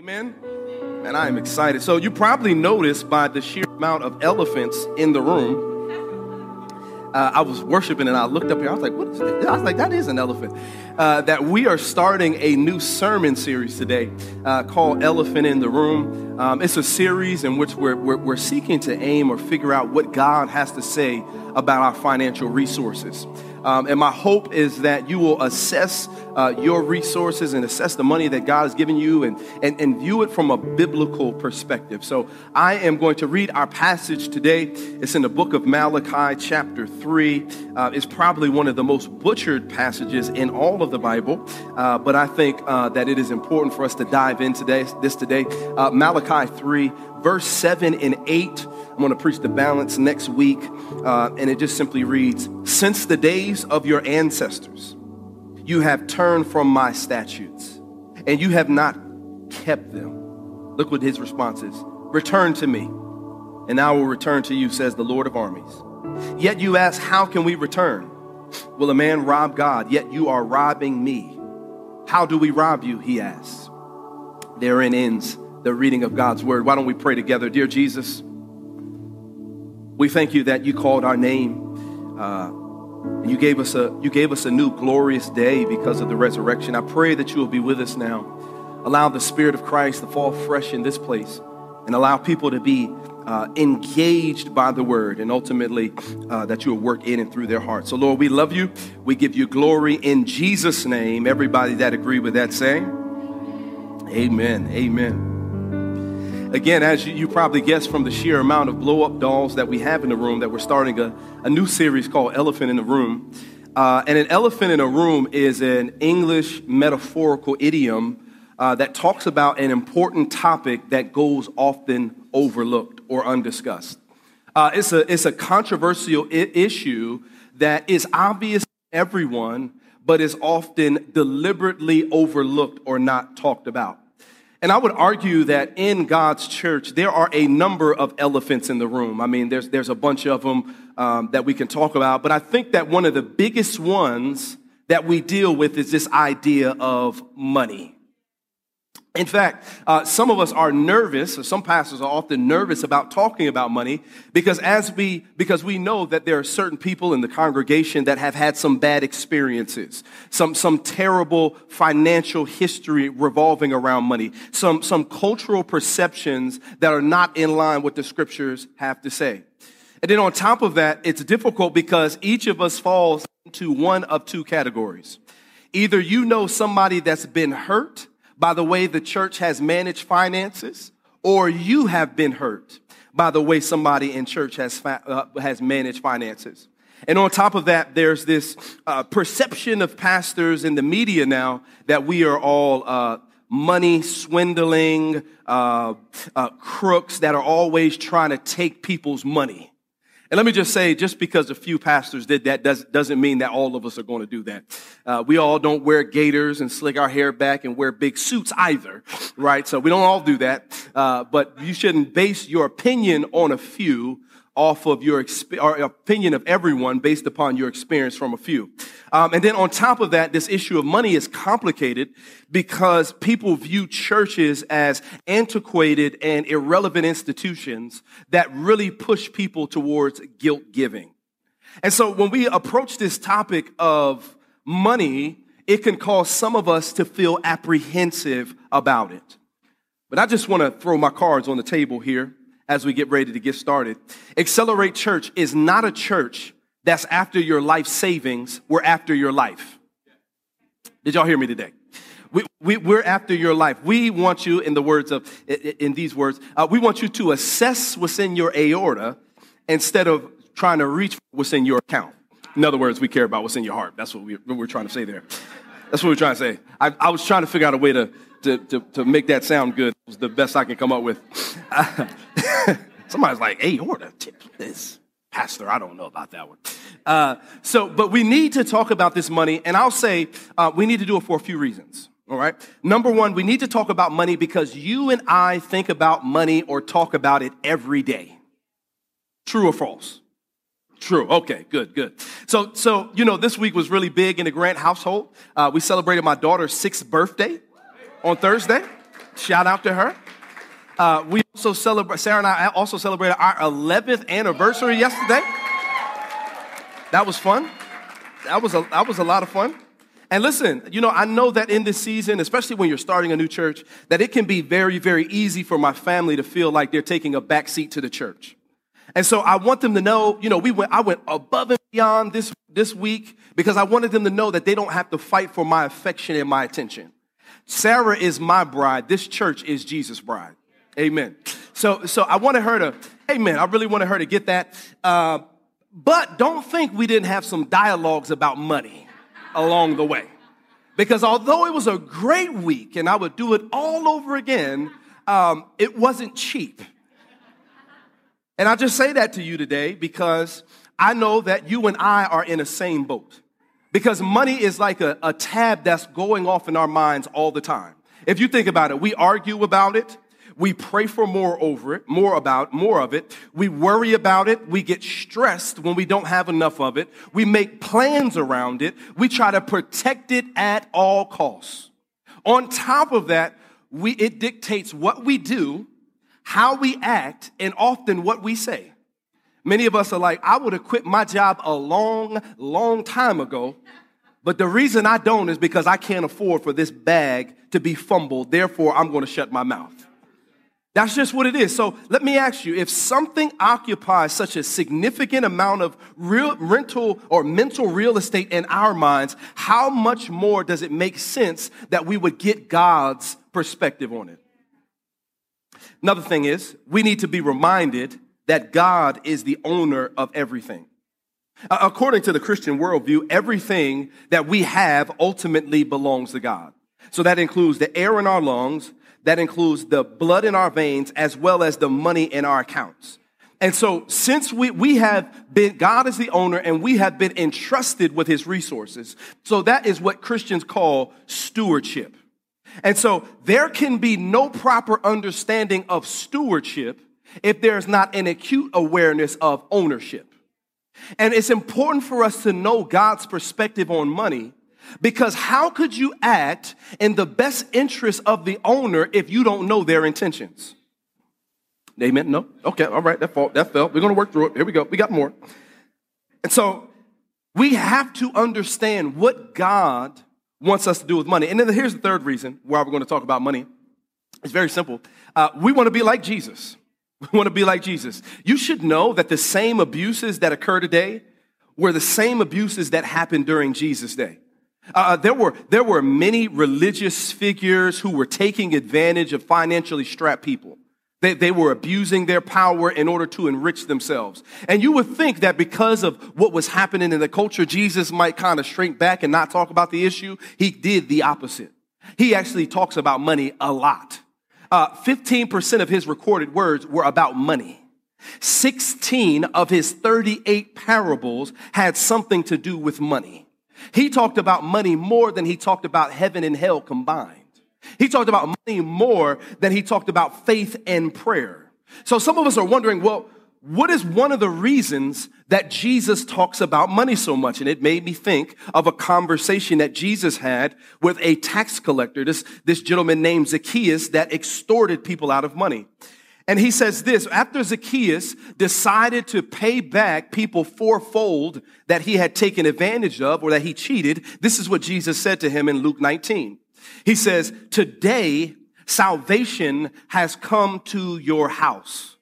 Amen. And I am excited. So you probably noticed by the sheer amount of elephants in the room. Uh, I was worshiping and I looked up here. I was like, "What is that?" I was like, "That is an elephant." Uh, that we are starting a new sermon series today uh, called "Elephant in the Room." Um, it's a series in which we're, we're we're seeking to aim or figure out what God has to say about our financial resources. Um, and my hope is that you will assess uh, your resources and assess the money that God has given you and, and, and view it from a biblical perspective. So I am going to read our passage today. It's in the book of Malachi, chapter 3. Uh, it's probably one of the most butchered passages in all of the Bible, uh, but I think uh, that it is important for us to dive into this, this today. Uh, Malachi 3, verse 7 and 8. I'm going to preach the balance next week, uh, and it just simply reads Since the days of your ancestors, you have turned from my statutes, and you have not kept them. Look what his response is Return to me, and I will return to you, says the Lord of armies. Yet you ask, How can we return? Will a man rob God? Yet you are robbing me. How do we rob you? He asks. Therein ends the reading of God's word. Why don't we pray together? Dear Jesus, we thank you that you called our name. Uh, and you gave us a you gave us a new glorious day because of the resurrection. I pray that you will be with us now. Allow the Spirit of Christ to fall fresh in this place, and allow people to be uh, engaged by the Word, and ultimately uh, that you will work in and through their hearts. So, Lord, we love you. We give you glory in Jesus' name. Everybody that agree with that, saying, Amen. Amen. Again, as you, you, probably guessed from the sheer amount of blow up dolls that we have in the room, that we're starting a, a new series called Elephant in the Room. Uh, and an elephant in a room is an English metaphorical idiom uh, that talks about an important topic that goes often overlooked or undiscussed. Uh, it's, a, it's a controversial I- issue that is obvious to everyone, but is often deliberately overlooked or not talked about. And I would argue that in God's church, there are a number of elephants in the room. I mean, there's, there's a bunch of them um, that we can talk about, but I think that one of the biggest ones that we deal with is this idea of money. In fact, uh, some of us are nervous, or some pastors are often nervous about talking about money because as we because we know that there are certain people in the congregation that have had some bad experiences, some some terrible financial history revolving around money, some some cultural perceptions that are not in line with the scriptures have to say. And then on top of that, it's difficult because each of us falls into one of two categories. Either you know somebody that's been hurt by the way the church has managed finances, or you have been hurt by the way somebody in church has, uh, has managed finances. And on top of that, there's this uh, perception of pastors in the media now that we are all uh, money swindling uh, uh, crooks that are always trying to take people's money. And let me just say, just because a few pastors did that does, doesn't mean that all of us are going to do that. Uh, we all don't wear gaiters and slick our hair back and wear big suits either, right? So we don't all do that. Uh, but you shouldn't base your opinion on a few off of your exp- opinion of everyone based upon your experience from a few. Um, and then on top of that, this issue of money is complicated because people view churches as antiquated and irrelevant institutions that really push people towards guilt giving. And so when we approach this topic of money, it can cause some of us to feel apprehensive about it. But I just want to throw my cards on the table here as we get ready to get started. Accelerate Church is not a church that's after your life savings, we're after your life. Did y'all hear me today? We, we, we're after your life. We want you, in the words of, in these words, uh, we want you to assess what's in your aorta instead of trying to reach what's in your account. In other words, we care about what's in your heart. That's what, we, we're trying to say there. That's what we're trying to say. I, I was trying to figure out a way to, to, to, to make that sound good. It was the best I can come up with. Somebody's like, aorta tip this. Pastor, I don't know about that one. Uh, so, but we need to talk about this money, and I'll say uh, we need to do it for a few reasons. All right. Number one, we need to talk about money because you and I think about money or talk about it every day. True or false? True. Okay, good, good. So, so you know, this week was really big in the Grant household. Uh, we celebrated my daughter's sixth birthday on Thursday. Shout out to her. Uh, we also celebrate, Sarah and I also celebrated our 11th anniversary yesterday. That was fun. That was a, that was a lot of fun. And listen, you know, I know that in this season, especially when you're starting a new church, that it can be very, very easy for my family to feel like they're taking a back seat to the church. And so I want them to know, you know, we went, I went above and beyond this, this week because I wanted them to know that they don't have to fight for my affection and my attention. Sarah is my bride. This church is Jesus' bride. Amen. So, so I wanted her to, amen. I really wanted her to get that. Uh, but don't think we didn't have some dialogues about money along the way. Because although it was a great week and I would do it all over again, um, it wasn't cheap. And I just say that to you today because I know that you and I are in the same boat. Because money is like a, a tab that's going off in our minds all the time. If you think about it, we argue about it. We pray for more over it, more about, more of it. We worry about it. We get stressed when we don't have enough of it. We make plans around it. We try to protect it at all costs. On top of that, we, it dictates what we do, how we act, and often what we say. Many of us are like, I would have quit my job a long, long time ago. But the reason I don't is because I can't afford for this bag to be fumbled. Therefore, I'm going to shut my mouth. That's just what it is. So let me ask you if something occupies such a significant amount of real rental or mental real estate in our minds, how much more does it make sense that we would get God's perspective on it? Another thing is, we need to be reminded that God is the owner of everything. According to the Christian worldview, everything that we have ultimately belongs to God. So that includes the air in our lungs, that includes the blood in our veins as well as the money in our accounts. And so, since we, we have been, God is the owner and we have been entrusted with his resources. So, that is what Christians call stewardship. And so, there can be no proper understanding of stewardship if there's not an acute awareness of ownership. And it's important for us to know God's perspective on money because how could you act in the best interest of the owner if you don't know their intentions? Amen. No? Okay, all right, that fell. That fell. We're gonna work through it. Here we go. We got more. And so we have to understand what God wants us to do with money. And then here's the third reason why we're going to talk about money. It's very simple. Uh, we want to be like Jesus. We want to be like Jesus. You should know that the same abuses that occur today were the same abuses that happened during Jesus' day. Uh, uh, there, were, there were many religious figures who were taking advantage of financially strapped people. They, they were abusing their power in order to enrich themselves. And you would think that because of what was happening in the culture, Jesus might kind of shrink back and not talk about the issue. He did the opposite. He actually talks about money a lot. Uh, 15% of his recorded words were about money. 16 of his 38 parables had something to do with money. He talked about money more than he talked about heaven and hell combined. He talked about money more than he talked about faith and prayer. So some of us are wondering, well, what is one of the reasons that Jesus talks about money so much? And it made me think of a conversation that Jesus had with a tax collector, this, this gentleman named Zacchaeus that extorted people out of money. And he says this after Zacchaeus decided to pay back people fourfold that he had taken advantage of or that he cheated, this is what Jesus said to him in Luke 19. He says, Today salvation has come to your house.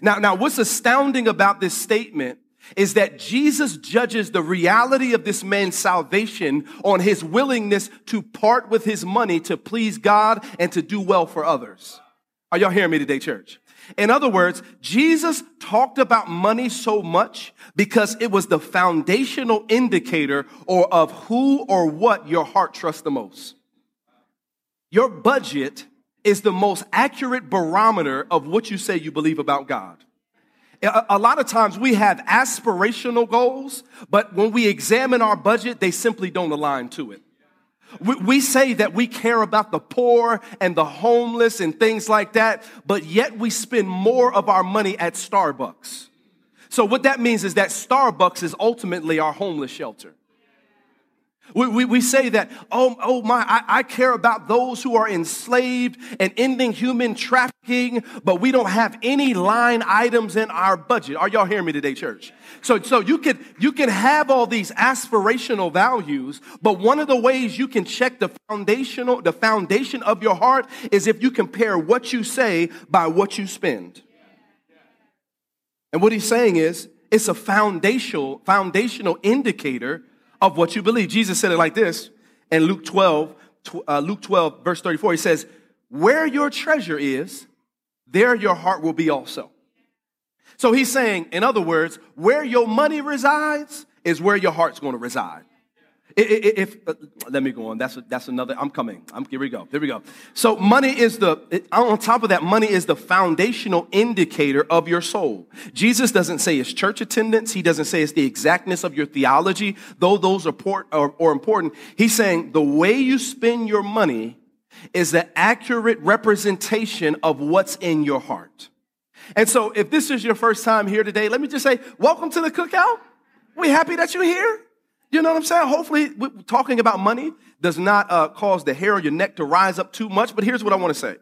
Now, now what's astounding about this statement is that Jesus judges the reality of this man's salvation on his willingness to part with his money to please God and to do well for others. Are y'all hearing me today, church? In other words, Jesus talked about money so much because it was the foundational indicator or of who or what your heart trusts the most. Your budget is the most accurate barometer of what you say you believe about God. A lot of times we have aspirational goals, but when we examine our budget, they simply don't align to it. We, we say that we care about the poor and the homeless and things like that, but yet we spend more of our money at Starbucks. So what that means is that Starbucks is ultimately our homeless shelter. We, we, we, say that, oh, oh my, I, I, care about those who are enslaved and ending human trafficking, but we don't have any line items in our budget. Are y'all hearing me today, church? So, so you can, you can have all these aspirational values, but one of the ways you can check the foundational, the foundation of your heart is if you compare what you say by what you spend. And what he's saying is, it's a foundational, foundational indicator of what you believe. Jesus said it like this in Luke 12, uh, Luke 12, verse 34. He says, Where your treasure is, there your heart will be also. So he's saying, in other words, where your money resides is where your heart's going to reside. If, if uh, let me go on, that's that's another. I'm coming. I'm, here we go. Here we go. So money is the on top of that. Money is the foundational indicator of your soul. Jesus doesn't say it's church attendance. He doesn't say it's the exactness of your theology, though those are, port, are important. He's saying the way you spend your money is the accurate representation of what's in your heart. And so, if this is your first time here today, let me just say, welcome to the cookout. We happy that you're here. You know what I'm saying? Hopefully, talking about money does not uh, cause the hair on your neck to rise up too much. But here's what I want to say.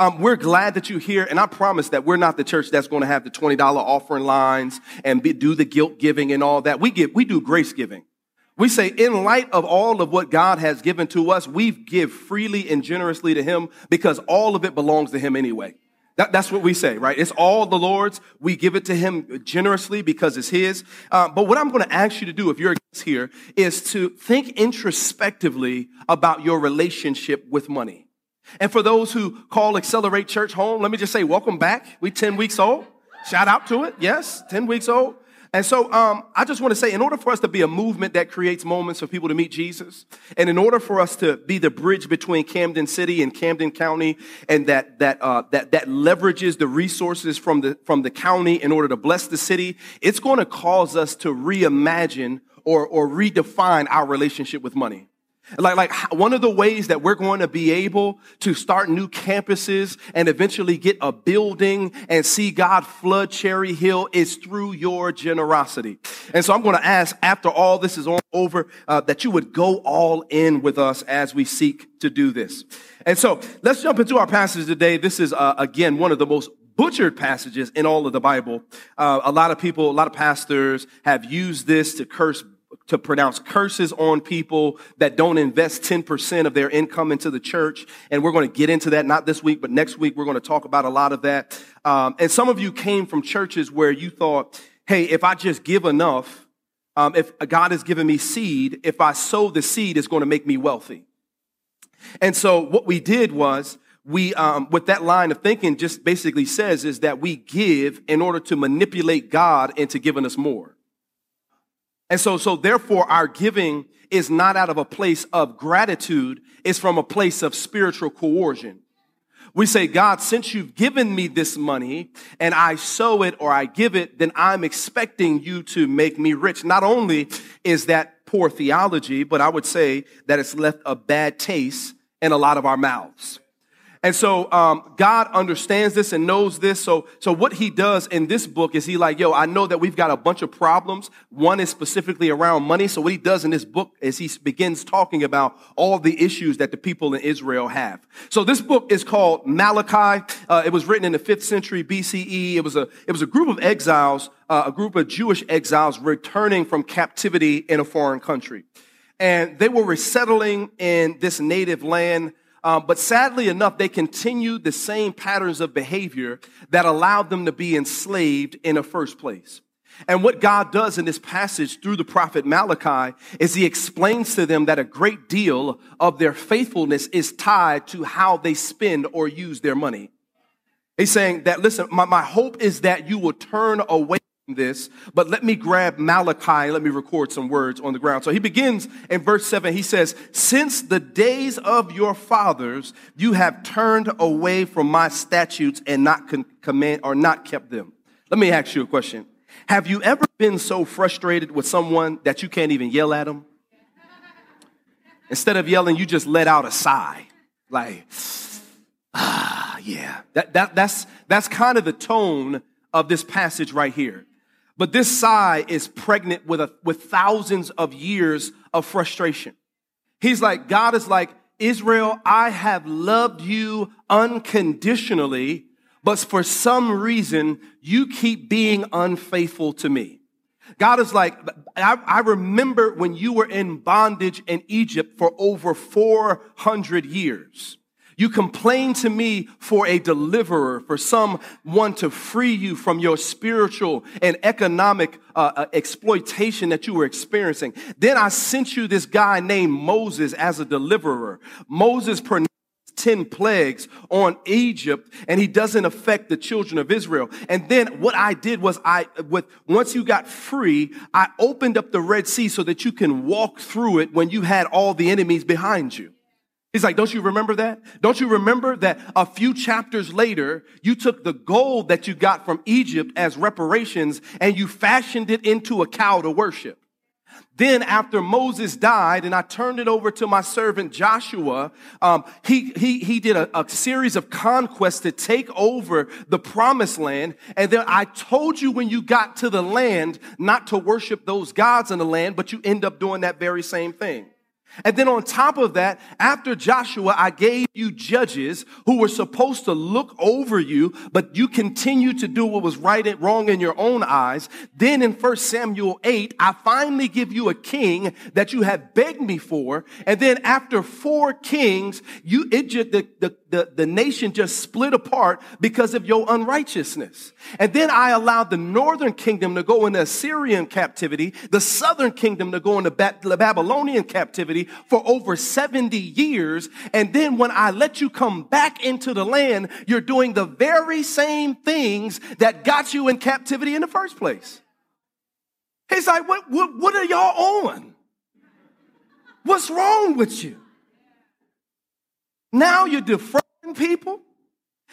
Um, we're glad that you're here, and I promise that we're not the church that's going to have the $20 offering lines and be, do the guilt giving and all that. We give, we do grace giving. We say, in light of all of what God has given to us, we give freely and generously to Him because all of it belongs to Him anyway. That, that's what we say, right? It's all the Lord's. We give it to Him generously because it's His. Uh, but what I'm going to ask you to do, if you're here, is to think introspectively about your relationship with money. And for those who call Accelerate Church home, let me just say, welcome back. We 10 weeks old. Shout out to it. Yes, 10 weeks old. And so um, I just want to say, in order for us to be a movement that creates moments for people to meet Jesus, and in order for us to be the bridge between Camden City and Camden County, and that that uh, that that leverages the resources from the from the county in order to bless the city, it's going to cause us to reimagine or or redefine our relationship with money. Like, like one of the ways that we're going to be able to start new campuses and eventually get a building and see God flood Cherry Hill is through your generosity. And so I'm going to ask after all this is over, uh, that you would go all in with us as we seek to do this. And so let's jump into our passage today. This is, uh, again, one of the most butchered passages in all of the Bible. Uh, a lot of people, a lot of pastors have used this to curse to pronounce curses on people that don't invest 10% of their income into the church. And we're going to get into that, not this week, but next week, we're going to talk about a lot of that. Um, and some of you came from churches where you thought, hey, if I just give enough, um, if God has given me seed, if I sow the seed, it's going to make me wealthy. And so what we did was, we, um, what that line of thinking just basically says is that we give in order to manipulate God into giving us more. And so, so therefore, our giving is not out of a place of gratitude, it's from a place of spiritual coercion. We say, God, since you've given me this money and I sow it or I give it, then I'm expecting you to make me rich. Not only is that poor theology, but I would say that it's left a bad taste in a lot of our mouths. And so um, God understands this and knows this. So, so what he does in this book is he like, yo, I know that we've got a bunch of problems. One is specifically around money. So what he does in this book is he begins talking about all the issues that the people in Israel have. So this book is called Malachi. Uh, it was written in the fifth century BCE. It was a it was a group of exiles, uh, a group of Jewish exiles returning from captivity in a foreign country, and they were resettling in this native land. Um, but sadly enough, they continued the same patterns of behavior that allowed them to be enslaved in the first place. And what God does in this passage through the prophet Malachi is he explains to them that a great deal of their faithfulness is tied to how they spend or use their money. He's saying that, listen, my, my hope is that you will turn away this, but let me grab Malachi let me record some words on the ground. So he begins in verse 7. He says, Since the days of your fathers, you have turned away from my statutes and not con- command or not kept them. Let me ask you a question. Have you ever been so frustrated with someone that you can't even yell at them? Instead of yelling, you just let out a sigh. Like, ah, yeah. That, that, that's, that's kind of the tone of this passage right here. But this sigh is pregnant with, a, with thousands of years of frustration. He's like, God is like, Israel, I have loved you unconditionally, but for some reason, you keep being unfaithful to me. God is like, I, I, remember when you were in bondage in Egypt for over 400 years. You complain to me for a deliverer, for someone to free you from your spiritual and economic uh, uh, exploitation that you were experiencing. Then I sent you this guy named Moses as a deliverer. Moses pronounced 10 plagues on Egypt and he doesn't affect the children of Israel. And then what I did was I, with, once you got free, I opened up the Red Sea so that you can walk through it when you had all the enemies behind you. He's like, don't you remember that? Don't you remember that a few chapters later, you took the gold that you got from Egypt as reparations and you fashioned it into a cow to worship? Then after Moses died and I turned it over to my servant Joshua, um, he, he, he did a, a series of conquests to take over the promised land. And then I told you when you got to the land not to worship those gods in the land, but you end up doing that very same thing. And then on top of that, after Joshua, I gave you judges who were supposed to look over you, but you continue to do what was right and wrong in your own eyes. Then in 1 Samuel 8, I finally give you a king that you have begged me for. And then after four kings, you, it the, the, the, the nation just split apart because of your unrighteousness. And then I allowed the northern kingdom to go into Assyrian captivity, the southern kingdom to go into Babylonian captivity for over 70 years. And then when I let you come back into the land, you're doing the very same things that got you in captivity in the first place. He's like, what, what, what are y'all on? What's wrong with you? Now you're defrauding people.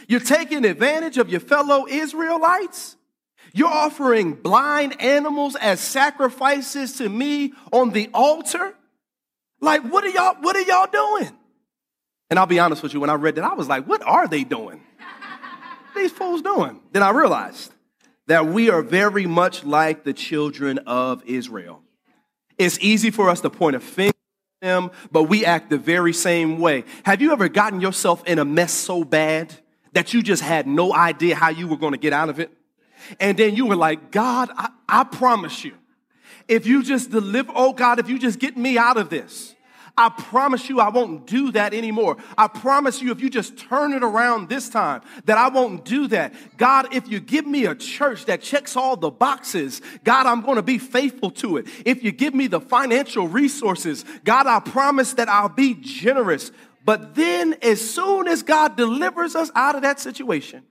You're taking advantage of your fellow Israelites. You're offering blind animals as sacrifices to me on the altar. Like, what are y'all, what are y'all doing? And I'll be honest with you, when I read that, I was like, what are they doing? These fools doing? Then I realized that we are very much like the children of Israel. It's easy for us to point a finger them, but we act the very same way. Have you ever gotten yourself in a mess so bad that you just had no idea how you were going to get out of it? And then you were like, God, I, I promise you, if you just deliver, oh God, if you just get me out of this, I promise you I won't do that anymore. I promise you if you just turn it around this time that I won't do that. God, if you give me a church that checks all the boxes, God, I'm going to be faithful to it. If you give me the financial resources, God, I promise that I'll be generous. But then as soon as God delivers us out of that situation,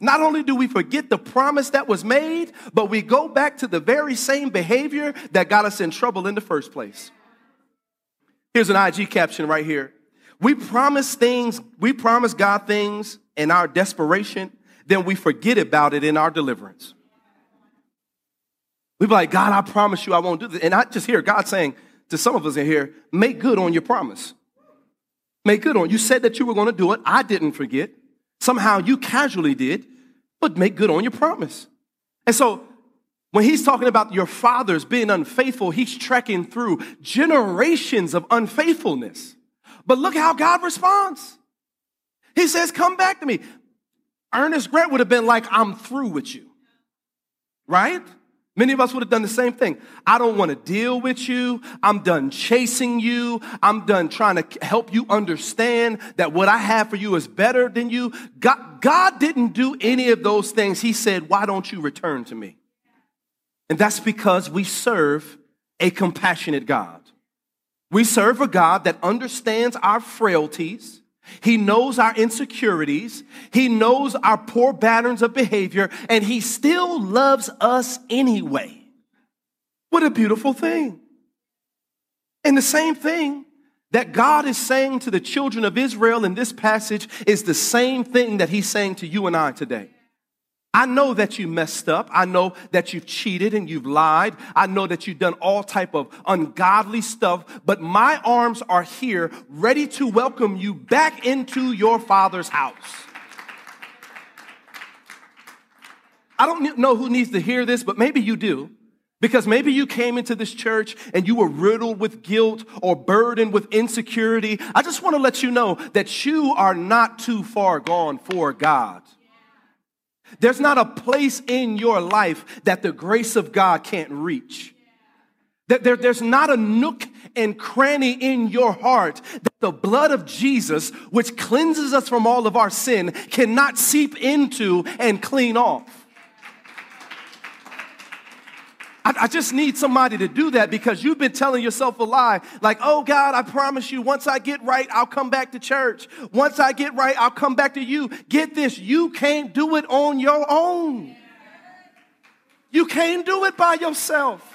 not only do we forget the promise that was made, but we go back to the very same behavior that got us in trouble in the first place. Here's an IG caption right here. We promise things, we promise God things in our desperation, then we forget about it in our deliverance. We be like, God, I promise you I won't do this. And I just hear God saying to some of us in here, make good on your promise. Make good on. You said that you were going to do it. I didn't forget. Somehow you casually did, but make good on your promise. And so when he's talking about your fathers being unfaithful, he's trekking through generations of unfaithfulness. But look how God responds. He says, Come back to me. Ernest Grant would have been like, I'm through with you. Right? Many of us would have done the same thing. I don't want to deal with you. I'm done chasing you. I'm done trying to help you understand that what I have for you is better than you. God, God didn't do any of those things. He said, Why don't you return to me? And that's because we serve a compassionate God. We serve a God that understands our frailties he knows our insecurities. He knows our poor patterns of behavior, and He still loves us anyway. What a beautiful thing. And the same thing that God is saying to the children of Israel in this passage is the same thing that He's saying to you and I today. I know that you messed up. I know that you've cheated and you've lied. I know that you've done all type of ungodly stuff, but my arms are here ready to welcome you back into your father's house. I don't know who needs to hear this, but maybe you do. Because maybe you came into this church and you were riddled with guilt or burdened with insecurity. I just want to let you know that you are not too far gone for God. There's not a place in your life that the grace of God can't reach. That There, there's not a nook and cranny in your heart that the blood of Jesus, which cleanses us from all of our sin, cannot seep into and clean off. I, I, just need somebody to do that because you've been telling yourself a lie. Like, oh God, I promise you, once I get right, I'll come back to church. Once I get right, I'll come back to you. Get this, you can't do it on your own. You can't do it by yourself.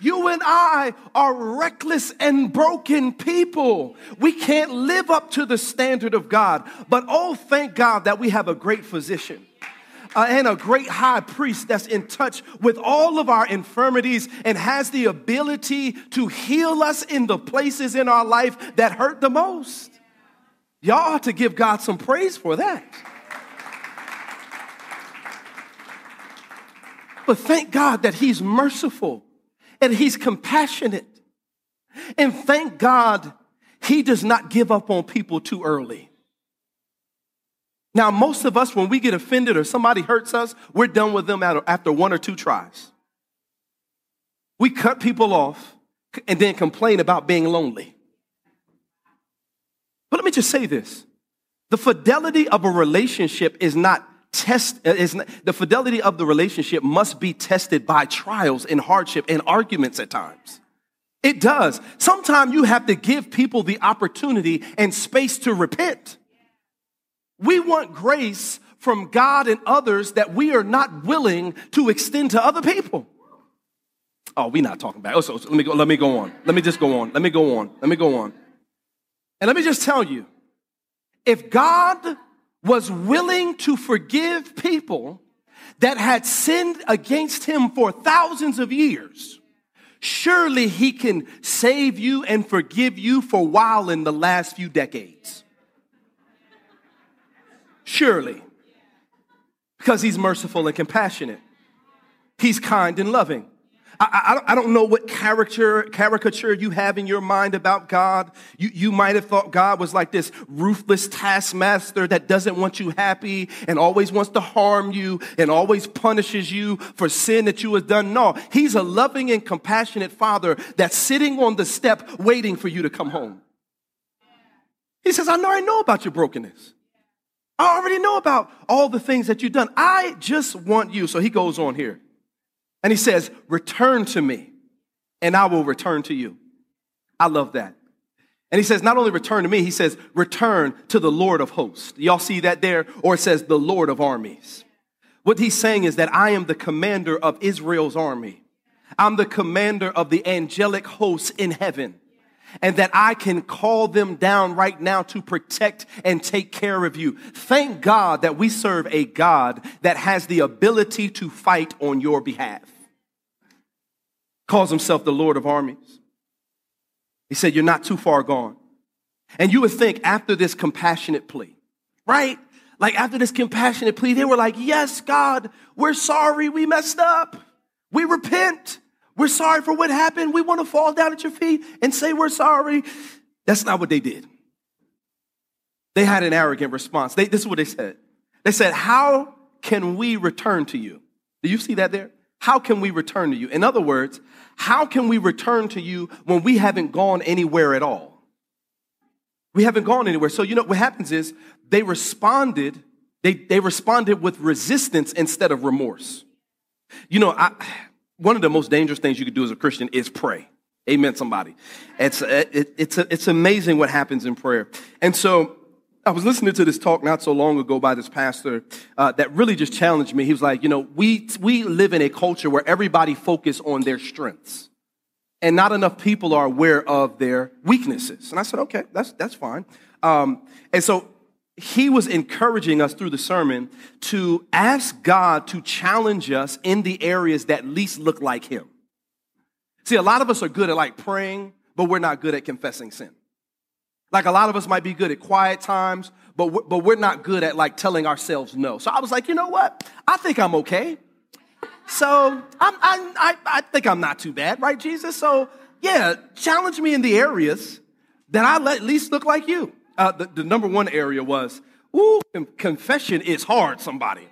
You and I are reckless and broken people. We can't live up to the standard of God. But oh, thank God that we have a great physician uh, and a great high priest that's in touch with all of our infirmities and has the ability to heal us in the places in our life that hurt the most. Y'all ought to give God some praise for that. But thank God that He's merciful and He's compassionate. And thank God He does not give up on people too early. Now, most of us, when we get offended or somebody hurts us, we're done with them after one or two tries. We cut people off and then complain about being lonely. But let me just say this the fidelity of a relationship is not test uh, is not, the fidelity of the relationship must be tested by trials and hardship and arguments at times it does sometimes you have to give people the opportunity and space to repent we want grace from God and others that we are not willing to extend to other people. Oh, we're not talking about. It. Oh, so, let me go. Let me go on. Let me just go on. Let me go on. Let me go on. And let me just tell you, if God was willing to forgive people that had sinned against Him for thousands of years, surely He can save you and forgive you for a while in the last few decades. Surely. Because he's merciful and compassionate. He's kind and loving. I, I, I, don't know what character, caricature you have in your mind about God. You, you might have thought God was like this ruthless taskmaster that doesn't want you happy and always wants to harm you and always punishes you for sin that you have done. No, He's a loving and compassionate Father that's sitting on the step waiting for you to come home. He says, I know I know about your brokenness. I already know about all the things that you've done. I just want you. So he goes on here and he says, Return to me and I will return to you. I love that. And he says, Not only return to me, he says, Return to the Lord of hosts. Y'all see that there? Or it says, The Lord of armies. What he's saying is that I am the commander of Israel's army. I'm the commander of the angelic hosts in heaven and that I can call them down right now to protect and take care of you. Thank God that we serve a God that has the ability to fight on your behalf. Calls himself the Lord of armies. He said, You're not too far gone. And you would think after this compassionate plea, right? Like after this compassionate plea, they were like, Yes, God, we're sorry we messed up. We repent. We're sorry for what happened. We want to fall down at your feet and say we're sorry. That's not what they did. They had an arrogant response. They, this is what they said. They said, How can we return to you? Do you see that there? How can we return to you? In other words, how can we return to you when we haven't gone anywhere at all? We haven't gone anywhere. So, you know, what happens is they responded, they, they responded with resistance instead of remorse. You know, I, one of the most dangerous things you could do as a Christian is pray. Amen, somebody. It's, uh, it, it's, it's amazing what happens in prayer. And so I was listening to this talk not so long ago by this pastor uh, that really just challenged me. He was like, you know, we, we live in a culture where everybody focus on their strengths and not enough people are aware of their weaknesses. And I said, okay, that's, that's fine. Um, and so he was encouraging us through the sermon to ask God to challenge us in the areas that least look like him. See, a lot of us are good at like praying, but we're not good at confessing sin. Like a lot of us might be good at quiet times, but we're, but we're not good at like telling ourselves no. So I was like, you know what? I think I'm okay. So I'm, I'm, I, I think I'm not too bad, right, Jesus? So yeah, challenge me in the areas that I at least look like you. Uh, the, the number one area was, ooh, confession is hard, somebody.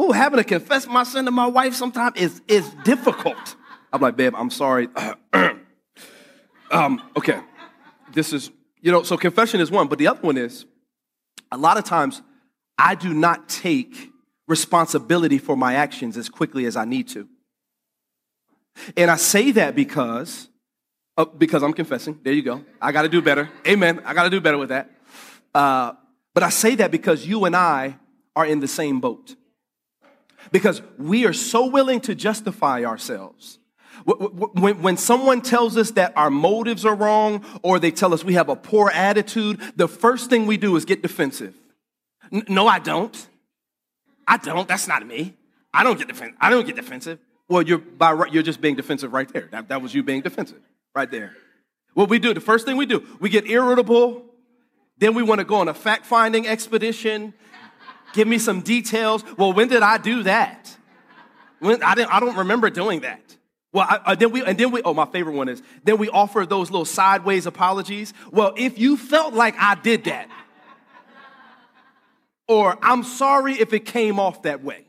Ooh, having to confess my sin to my wife sometimes is, is difficult. I'm like, babe, I'm sorry. um, okay, this is, you know, so confession is one, but the other one is a lot of times I do not take responsibility for my actions as quickly as I need to. And I say that because, uh, because I'm confessing. There you go. I got to do better. Amen. I got to do better with that. Uh, but I say that because you and I are in the same boat. Because we are so willing to justify ourselves when, when someone tells us that our motives are wrong or they tell us we have a poor attitude, the first thing we do is get defensive. No, I don't. I don't. That's not me. I don't get defensive. I don't get defensive. Well, you're by you're just being defensive right there. That, that was you being defensive right there. What we do, the first thing we do, we get irritable. Then we want to go on a fact finding expedition. Give me some details. Well, when did I do that? When, I, didn't, I don't remember doing that. Well, I, I, then we, and then we, oh, my favorite one is, then we offer those little sideways apologies. Well, if you felt like I did that, or I'm sorry if it came off that way.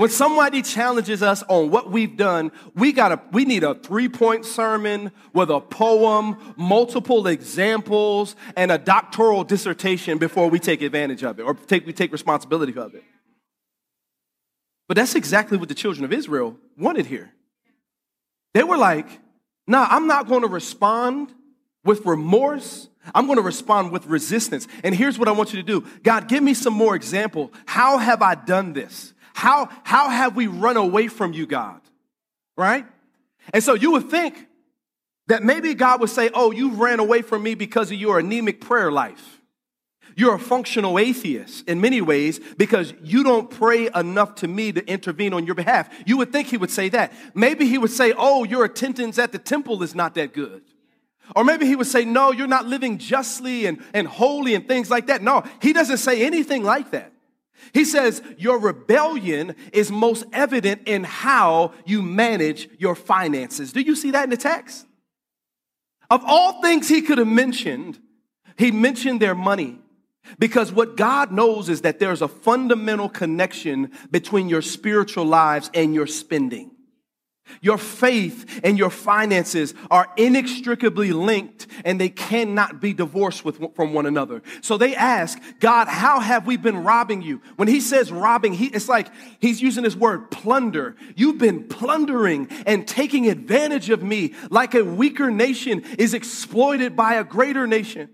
When somebody challenges us on what we've done, we got to we need a three-point sermon with a poem, multiple examples, and a doctoral dissertation before we take advantage of it or take, we take responsibility of it. But that's exactly what the children of Israel wanted here. They were like, nah, I'm not going to respond with remorse. I'm going to respond with resistance. And here's what I want you to do God, give me some more example. How have I done this? How, how have we run away from you, God? Right? And so you would think that maybe God would say, Oh, you ran away from me because of your anemic prayer life. You're a functional atheist in many ways because you don't pray enough to me to intervene on your behalf. You would think he would say that. Maybe he would say, Oh, your attendance at the temple is not that good. Or maybe he would say, No, you're not living justly and, and holy and things like that. No, he doesn't say anything like that. He says, Your rebellion is most evident in how you manage your finances. Do you see that in the text? Of all things he could have mentioned, he mentioned their money. Because what God knows is that there's a fundamental connection between your spiritual lives and your spending. Your faith and your finances are inextricably linked and they cannot be divorced with, from one another. So they ask, God, how have we been robbing you? When he says robbing, he, it's like he's using this word plunder. You've been plundering and taking advantage of me like a weaker nation is exploited by a greater nation.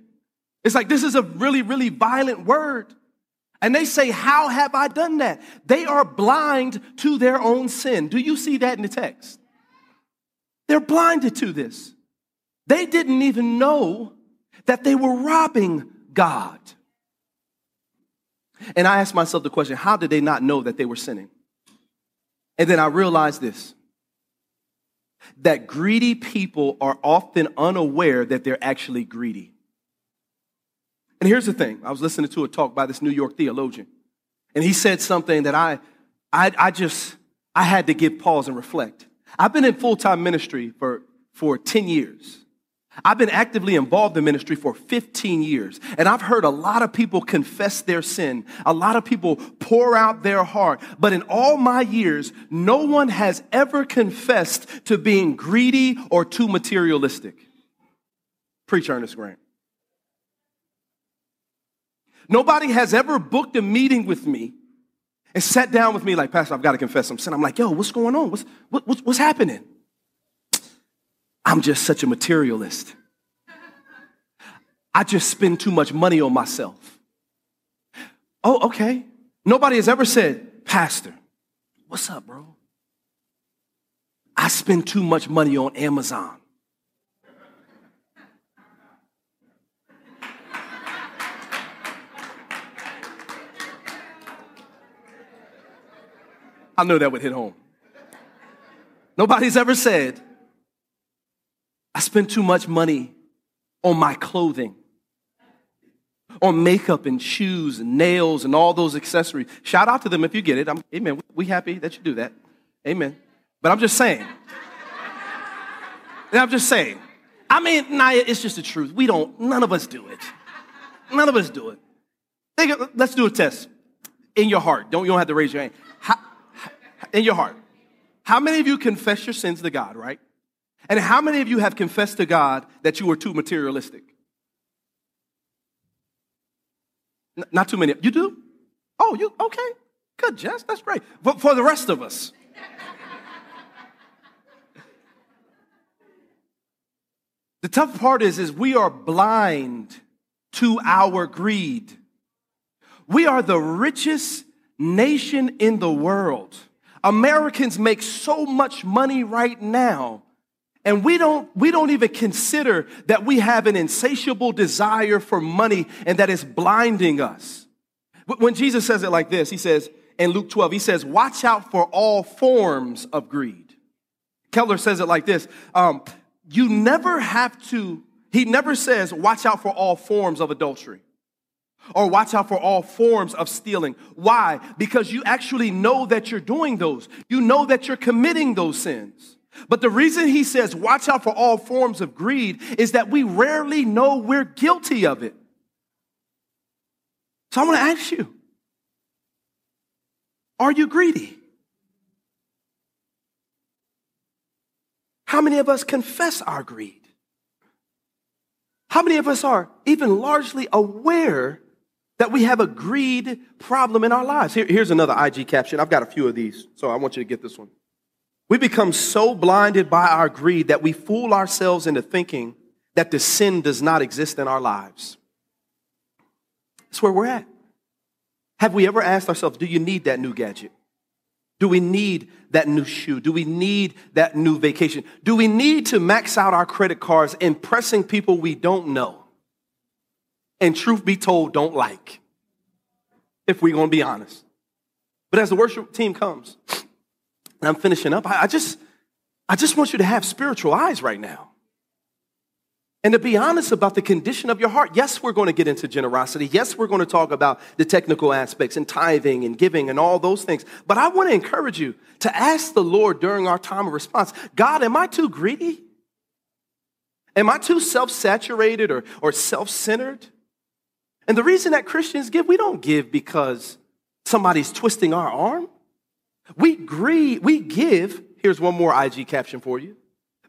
It's like this is a really, really violent word. And they say, How have I done that? They are blind to their own sin. Do you see that in the text? They're blinded to this. They didn't even know that they were robbing God. And I asked myself the question how did they not know that they were sinning? And then I realized this that greedy people are often unaware that they're actually greedy. And here's the thing I was listening to a talk by this New York theologian, and he said something that I, I, I just, I had to give pause and reflect. I've been in full time ministry for, for 10 years. I've been actively involved in ministry for 15 years, and I've heard a lot of people confess their sin. A lot of people pour out their heart. But in all my years, no one has ever confessed to being greedy or too materialistic. Preach Ernest Grant. Nobody has ever booked a meeting with me and sat down with me like, Pastor, I've got to confess some sin. I'm like, yo, what's going on? What's, what, what's, what's happening? I'm just such a materialist. I just spend too much money on myself. Oh, okay. Nobody has ever said, Pastor, what's up, bro? I spend too much money on Amazon. I know that would hit home. Nobody's ever said, I spend too much money on my clothing. on makeup and shoes and nails and all those accessories. Shout out to them if you get it. I'm, amen. We happy that you do that. Amen. But I'm just saying. I'm just saying. I mean, Naya, it's just the truth. We don't, none of us do it. None of us do it. Think, let's do a test in your heart. Don't, you don't have to raise your hand. In your heart. How many of you confess your sins to God, right? And how many of you have confessed to God that you were too materialistic? N- not too many. You do? Oh, you okay? Good, Jess. That's great. But for the rest of us, the tough part is, is we are blind to our greed. We are the richest nation in the world. Americans make so much money right now and we don't, we don't even consider that we have an insatiable desire for money and that is blinding us. When Jesus says it like this, he says in Luke 12, he says, watch out for all forms of greed. Keller says it like this um, You never have to, he never says, watch out for all forms of adultery or watch out for all forms of stealing. Why? Because you actually know that you're doing those, you know that you're committing those sins. But the reason he says, watch out for all forms of greed is that we rarely know we're guilty of it. So I want to ask you are you greedy? How many of us confess our greed? How many of us are even largely aware that we have a greed problem in our lives? Here, here's another IG caption. I've got a few of these, so I want you to get this one. We become so blinded by our greed that we fool ourselves into thinking that the sin does not exist in our lives. That's where we're at. Have we ever asked ourselves, do you need that new gadget? Do we need that new shoe? Do we need that new vacation? Do we need to max out our credit cards impressing people we don't know? And truth be told, don't like, if we're going to be honest. But as the worship team comes, and I'm finishing up, I, I just, I just want you to have spiritual eyes right now. And to be honest about the condition of your heart, yes, we're going to get into generosity. Yes, we're going to talk about the technical aspects and tithing and giving and all those things. But I want to encourage you to ask the Lord during our time of response God, am I too greedy? Am I too self saturated or, or self centered? And the reason that Christians give, we don't give because somebody's twisting our arm. We agree, we give, here's one more IG caption for you,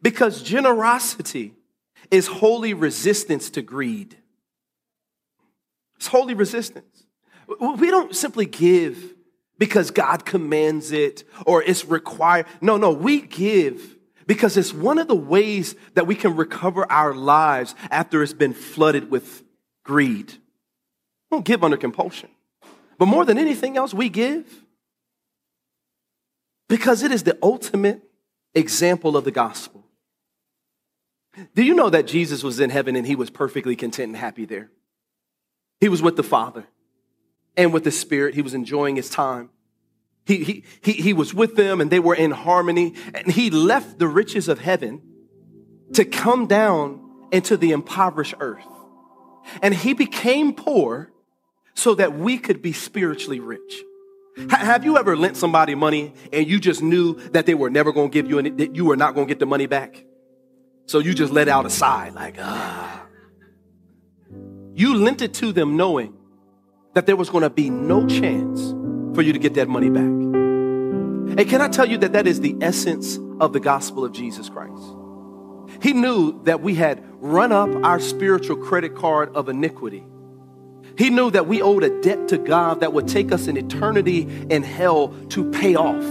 because generosity is holy resistance to greed. It's holy resistance. We don't simply give because God commands it or it's required. No, no, we give because it's one of the ways that we can recover our lives after it's been flooded with greed. We don't give under compulsion. But more than anything else, we give because it is the ultimate example of the gospel. Do you know that Jesus was in heaven and he was perfectly content and happy there? He was with the Father and with the Spirit. He was enjoying his time. He, he, he, he was with them and they were in harmony. And he left the riches of heaven to come down into the impoverished earth. And he became poor so that we could be spiritually rich. Have you ever lent somebody money and you just knew that they were never going to give you any, that you were not going to get the money back? So you just let out a sigh, like, ah. You lent it to them knowing that there was going to be no chance for you to get that money back. And can I tell you that that is the essence of the gospel of Jesus Christ? He knew that we had run up our spiritual credit card of iniquity he knew that we owed a debt to God that would take us an eternity in hell to pay off.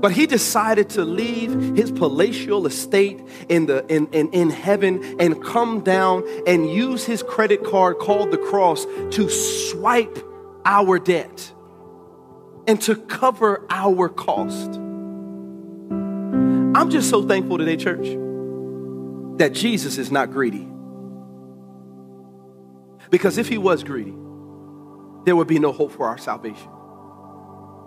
But he decided to leave his palatial estate in, the, in, in, in heaven and come down and use his credit card called the cross to swipe our debt and to cover our cost. I'm just so thankful today, church, that Jesus is not greedy. Because if he was greedy, there would be no hope for our salvation.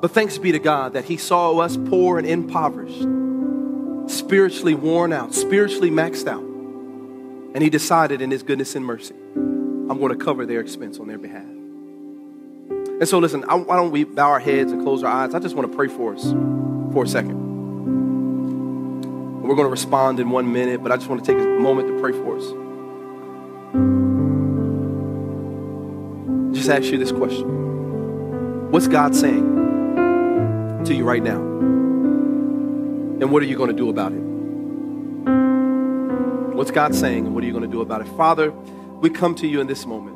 But thanks be to God that he saw us poor and impoverished, spiritually worn out, spiritually maxed out. And he decided in his goodness and mercy I'm going to cover their expense on their behalf. And so, listen, I, why don't we bow our heads and close our eyes? I just want to pray for us for a second. We're going to respond in one minute, but I just want to take a moment to pray for us. Just ask you this question What's God saying to you right now? And what are you going to do about it? What's God saying, and what are you going to do about it? Father, we come to you in this moment,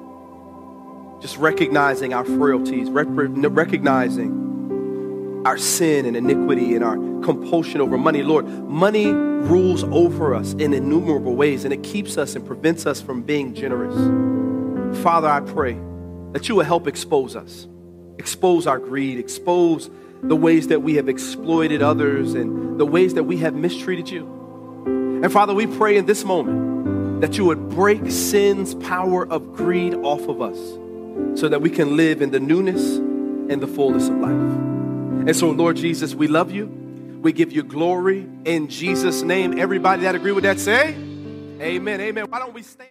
just recognizing our frailties, recognizing our sin and iniquity and our compulsion over money. Lord, money rules over us in innumerable ways, and it keeps us and prevents us from being generous. Father, I pray that you will help expose us, expose our greed, expose the ways that we have exploited others and the ways that we have mistreated you. And Father, we pray in this moment that you would break sin's power of greed off of us so that we can live in the newness and the fullness of life. And so, Lord Jesus, we love you. We give you glory in Jesus' name. Everybody that agree with that say, Amen. Amen. Why don't we stand?